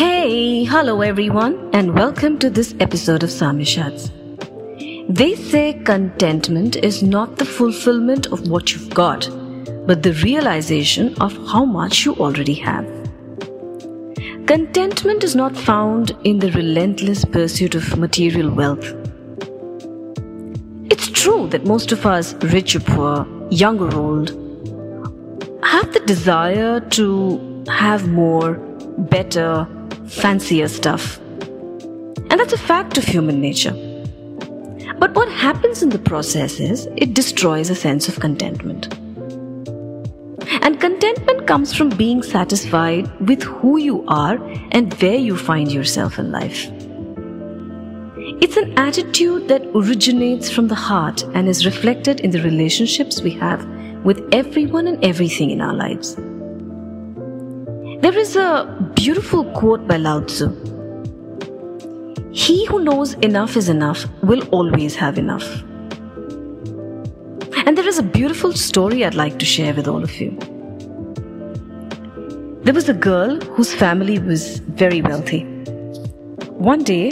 Hey, hello everyone, and welcome to this episode of Samya Shots. They say contentment is not the fulfillment of what you've got, but the realization of how much you already have. Contentment is not found in the relentless pursuit of material wealth. It's true that most of us, rich or poor, young or old, have the desire to have more, better, fancier stuff. And that's a fact of human nature. But what happens in the process is it destroys a sense of contentment. And contentment comes from being satisfied with who you are and where you find yourself in life. It's an attitude that originates from the heart and is reflected in the relationships we have with everyone and everything in our lives. There is a beautiful quote by Lao Tzu. He who knows enough is enough will always have enough. And there is a beautiful story I'd like to share with all of you. There was a girl whose family was very wealthy. One day,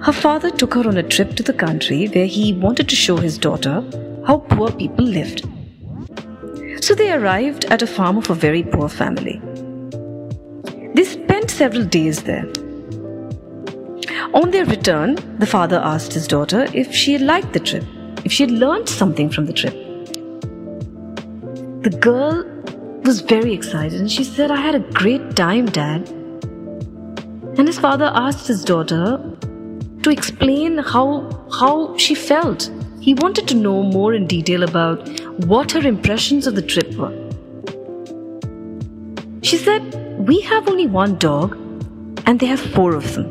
her father took her on a trip to the country where he wanted to show his daughter how poor people lived. So they arrived at a farm of a very poor family. They spent several days there. On their return, the father asked his daughter if she had liked the trip, if she had learned something from the trip. The girl was very excited and she said, I had a great time, Dad. And his father asked his daughter to explain how, how she felt. He wanted to know more in detail about what her impressions of the trip were. She said, we have only one dog and they have four of them.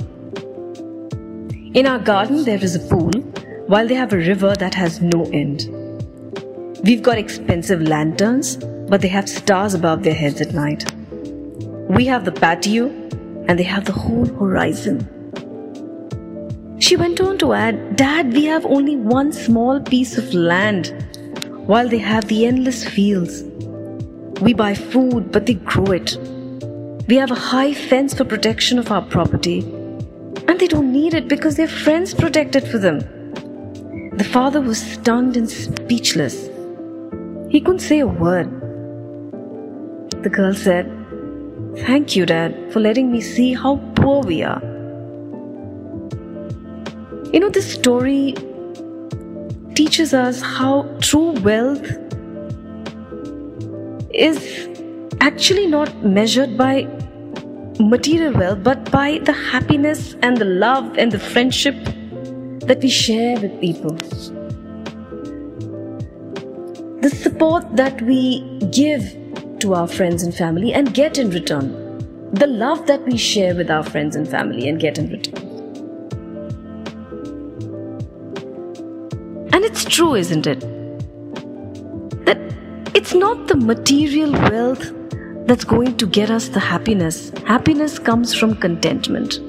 In our garden, there is a pool, while they have a river that has no end. We've got expensive lanterns, but they have stars above their heads at night. We have the patio, and they have the whole horizon. She went on to add, Dad, we have only one small piece of land, while they have the endless fields. We buy food, but they grow it. We have a high fence for protection of our property, and they don't need it because their friends protect it for them. The father was stunned and speechless. He couldn't say a word. The girl said, Thank you, Dad, for letting me see how poor we are. You know, this story teaches us how true wealth is actually not measured by material wealth, but by the happiness and the love and the friendship that we share with people. The support that we give to our friends and family and get in return. The love that we share with our friends and family and get in return. And it's true, isn't it? That it's not the material wealth that's going to get us the happiness. Happiness comes from contentment.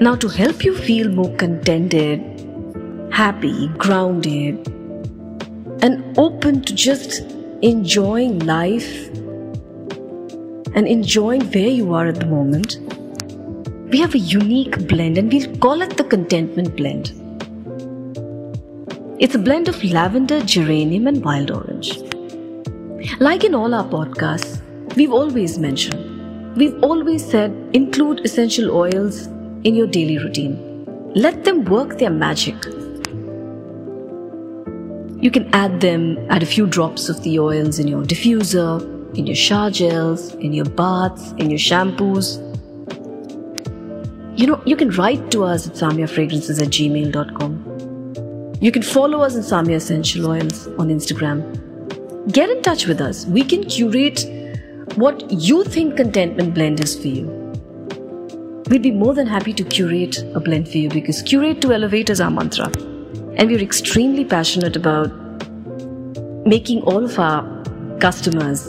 Now, to help you feel more contented, happy, grounded, and open to just enjoying life and enjoying where you are at the moment, we have a unique blend and we'll call it the contentment blend. It's a blend of lavender, geranium, and wild orange. Like in all our podcasts, we've always mentioned, we've always said include essential oils in your daily routine. Let them work their magic. You can add them, add a few drops of the oils in your diffuser, in your shower gels, in your baths, in your shampoos. You know, you can write to us at samyafragrances at gmail.com. You can follow us on Samya Essential Oils on Instagram get in touch with us. We can curate what you think contentment blend is for you. We'd be more than happy to curate a blend for you because curate to elevate is our mantra. And we're extremely passionate about making all of our customers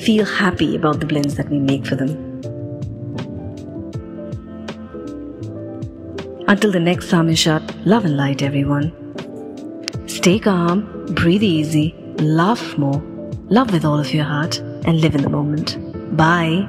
feel happy about the blends that we make for them. Until the next Samya shot, love and light, everyone. Stay calm, breathe easy Love more, love with all of your heart, and live in the moment. Bye.